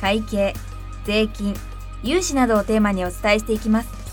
会計税金融資などをテーマにお伝えしていきます。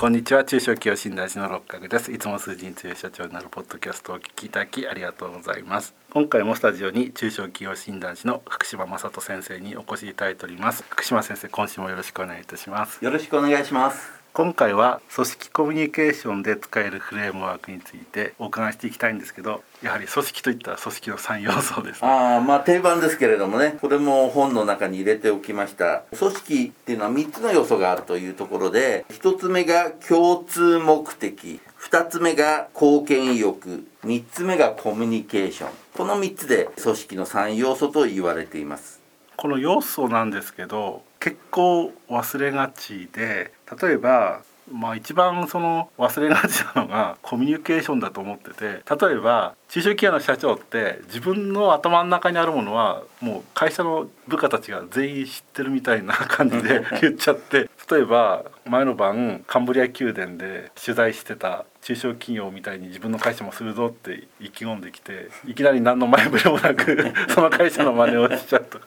こんにちは。中小企業診断士の六角です。いつも数字に強い社長になるポッドキャストをお聞きいただきありがとうございます。今回もスタジオに中小企業診断士の福島正人先生にお越しいただいております。福島先生今週もよろしくお願いいたします。よろしくお願いします今回は組織コミュニケーションで使えるフレームワークについてお伺いしていきたいんですけどやはり組織といったら組織の3要素です、ね、ああまあ定番ですけれどもねこれも本の中に入れておきました。組織っていうのは3つの要素があるというところで1つ目が共通目的2つ目が貢献意欲3つ目がコミュニケーション。この3つで組織の3要素と言われています。この要素なんですけど結構忘れがちで例えばまあ一番その忘れがちなのがコミュニケーションだと思ってて例えば中小企業の社長って自分の頭の中にあるものはもう会社の部下たちが全員知ってるみたいな感じで 言っちゃって例えば前の晩カンブリア宮殿で取材してた中小企業みたいに自分の会社もするぞって意気込んできていきなり何の前触れもなく その会社の真似をしちゃうとか。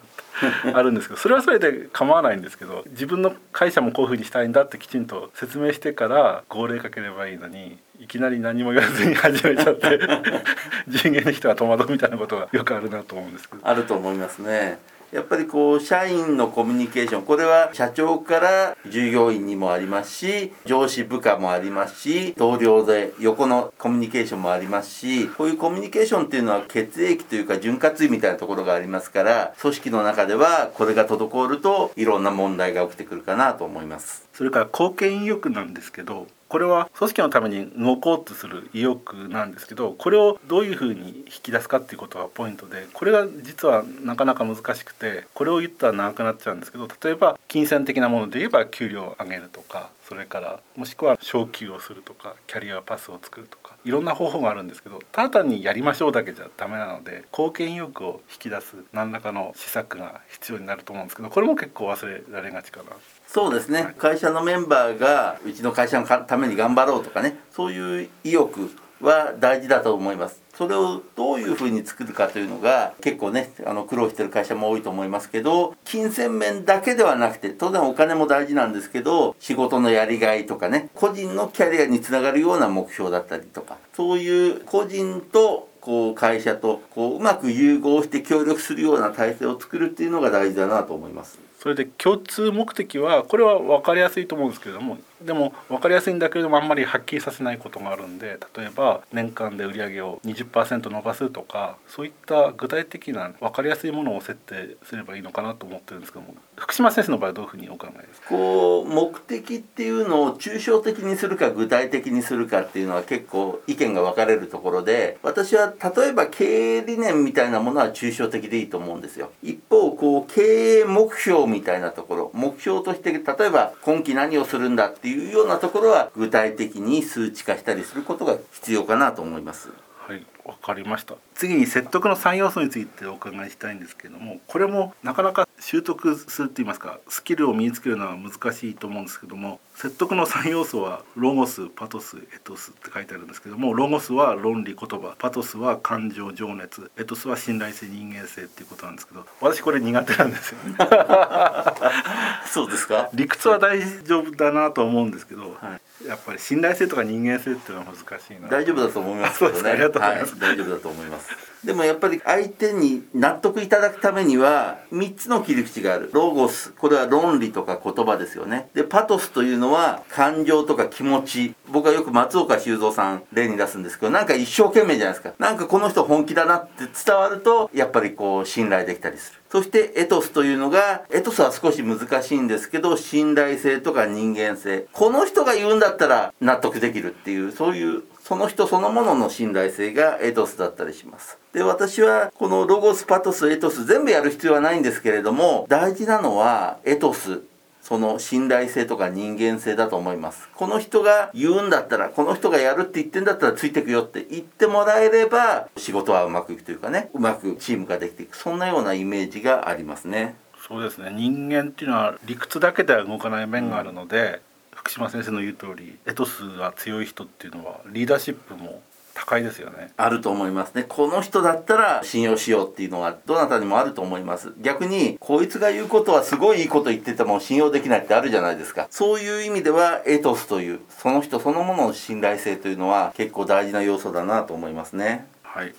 あるんですけどそれはそれで構わないんですけど自分の会社もこういうふうにしたいんだってきちんと説明してから号令かければいいのにいきなり何も言わずに始めちゃって 人間の人が戸惑うみたいなことがよくあるなと思うんですけど。あると思いますね。やっぱりこう社員のコミュニケーションこれは社長から従業員にもありますし上司部下もありますし同僚で横のコミュニケーションもありますしこういうコミュニケーションっていうのは血液というか潤滑油みたいなところがありますから組織の中ではこれが滞るといろんな問題が起きてくるかなと思いますそれから貢献意欲なんですけどこれは組織のために動こうとする意欲なんですけどこれをどういうふうに引き出すかっていうことがポイントでこれが実はなかなか難しくてこれを言ったら長くなっちゃうんですけど例えば金銭的なもので言えば給料を上げるとかそれからもしくは昇給をするとかキャリアパスを作るとかいろんな方法があるんですけどただ単にやりましょうだけじゃダメなので貢献意欲を引き出す何らかの施策が必要になると思うんですけどこれも結構忘れられがちかな。そうですね、会社のメンバーがうちの会社のために頑張ろうとかね。そういう意欲は大事だと思います。それをどういうふうに作るかというのが結構ねあの苦労してる会社も多いと思いますけど金銭面だけではなくて当然お金も大事なんですけど仕事のやりがいとかね個人のキャリアにつながるような目標だったりとかそういう個人とこう会社とこううまく融合して協力するような体制を作るっていうのが大事だなと思います。それで共通目的はこれは分かりやすいと思うんですけれどもでも分かりやすいんだけれどもあんまりはっきりさせないことがあるんで例えば年間で売り上げを20%伸ばすとかそういった具体的な分かりやすいものを設定すればいいのかなと思ってるんですけども福島先生の場合はどういうふうにお考えですか？こう目的っていうのを抽象的にするか具体的にするかっていうのは結構意見が分かれるところで私は例えば経営理念みたいなものは抽象的でいいと思うんですよ。一方こう経営目標みたいなところ目標として例えば今期何をするんだっていういうようなところは具体的に数値化したりすることが必要かなと思います。はいわかりました。次に説得の3要素についてお伺いしたいんですけれどもこれもなかなか習得するって言いますかスキルを身につけるのは難しいと思うんですけども説得の3要素はロゴスパトスエトスって書いてあるんですけどもロゴスは論理言葉パトスは感情情熱エトスは信頼性人間性っていうことなんですけど私これ苦手なんですよね。そうですか？理屈は大丈夫だなと思うんですけど、はい。やっぱり信頼性とか人間性っていうのは難しいな。大丈夫だと思いますけどね。ありがとうございます、はい、大丈夫だと思いますでもやっぱり相手に納得いただくためには3つの切り口がある。ロゴスこれは論理とか言葉ですよね。でパトスというのは感情とか気持ち。僕はよく松岡修造さん例に出すんですけどなんか一生懸命じゃないですか。なんかこの人本気だなって伝わるとやっぱりこう信頼できたりする。そしてエトスというのがエトスは少し難しいんですけど信頼性とか人間性。この人が言うんだったら納得できるっていうそういうその人そのものの信頼性がエトスだったりします。で私はこのロゴスパトスエトス全部やる必要はないんですけれども大事なのはエトスその信頼性とか人間性だと思います。この人が言うんだったらこの人がやるって言ってんだったらついてくよって言ってもらえれば仕事はうまくいくというかねうまくチームができていく。そんなようなイメージがありますね。そうですね。人間っていうのは理屈だけでは動かない面があるので、うん、福島先生の言う通りエトスが強い人っていうのはリーダーシップも高いですよね。あると思いますね。この人だったら信用しようっていうのはどなたにもあると思います。逆にこいつが言うことはすごいいいこと言ってても信用できないってあるじゃないですか。そういう意味ではエトスというその人そのものの信頼性というのは結構大事な要素だなと思いますね。はい、で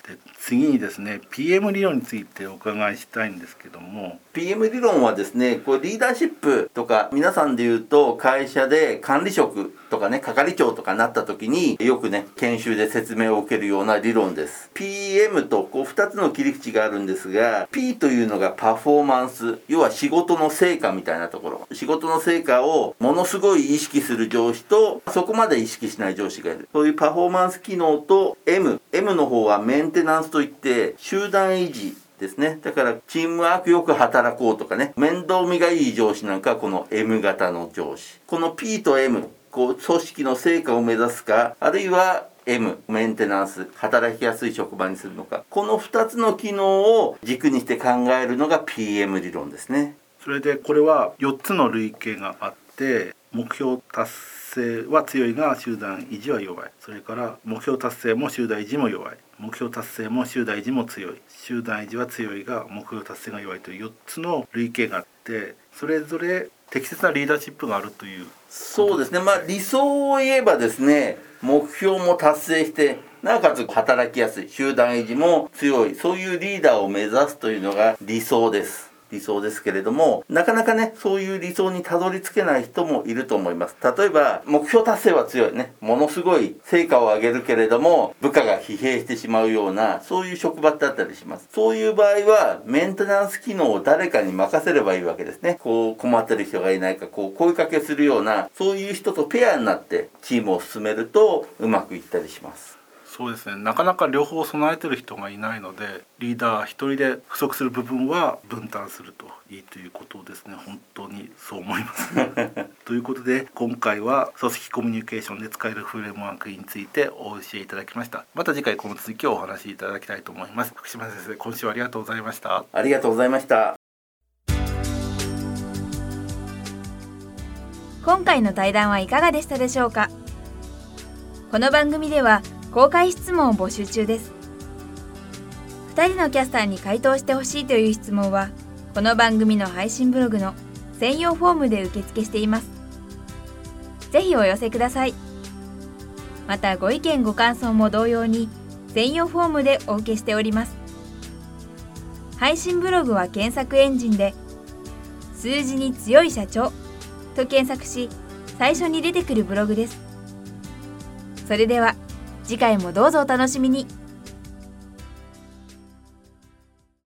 次にですね PM 理論についてお伺いしたいんですけども。PM 理論はですねこれリーダーシップとか皆さんで言うと会社で管理職とかね係長とかなった時によくね研修で説明を受けるような理論です。PM とこう2つの切り口があるんですが P というのがパフォーマンス要は仕事の成果みたいなところ。仕事の成果をものすごい意識する上司とそこまで意識しない上司がいる。そういうパフォーマンス機能と M M の方はメンテナンスといって集団維持ですね。だからチームワークよく働こうとかね、面倒見がいい上司なんかこの M 型の上司。この P と M、こう組織の成果を目指すか、あるいは M メンテナンス働きやすい職場にするのかこの2つの機能を軸にして考えるのが PM 理論ですねそれでこれは4つの類型があって目標達成は強いが集団維持は弱い。それから目標達成も集団維持も弱い。目標達成も集団維持も強い。集団維持は強いが目標達成が弱いという4つの類型があってそれぞれ適切なリーダーシップがあるというそうですね。まあ理想を言えばですね目標も達成してなおかつ働きやすい。集団維持も強い。そういうリーダーを目指すというのが理想です。理想ですけれどもなかなかねそういう理想にたどり着けない人もいると思います。例えば目標達成は強いね。ものすごい成果を上げるけれども部下が疲弊してしまうようなそういう職場ってあったりします。そういう場合はメンテナンス機能を誰かに任せればいいわけですね。こう困ってる人がいないかこう声かけするようなそういう人とペアになってチームを進めるとうまくいったりします。そうですね。なかなか両方備えてる人がいないのでリーダー一人で不足する部分は分担するといいということですね。本当にそう思います、ね、ということで今回は組織コミュニケーションで使えるフレームワークについてお教えいただきました。また次回この続きをお話しいただきたいと思います。福島先生今週はありがとうございました。ありがとうございました。今回の対談はいかがでしたでしょうか？この番組では公開質問を募集中です。2人のキャスターに回答してほしいという質問はこの番組の配信ブログの専用フォームで受付しています。ぜひお寄せください。またご意見ご感想も同様に専用フォームでお受けしております。配信ブログは検索エンジンで数字に強い社長と検索し最初に出てくるブログです。それでは次回もどうぞお楽しみに。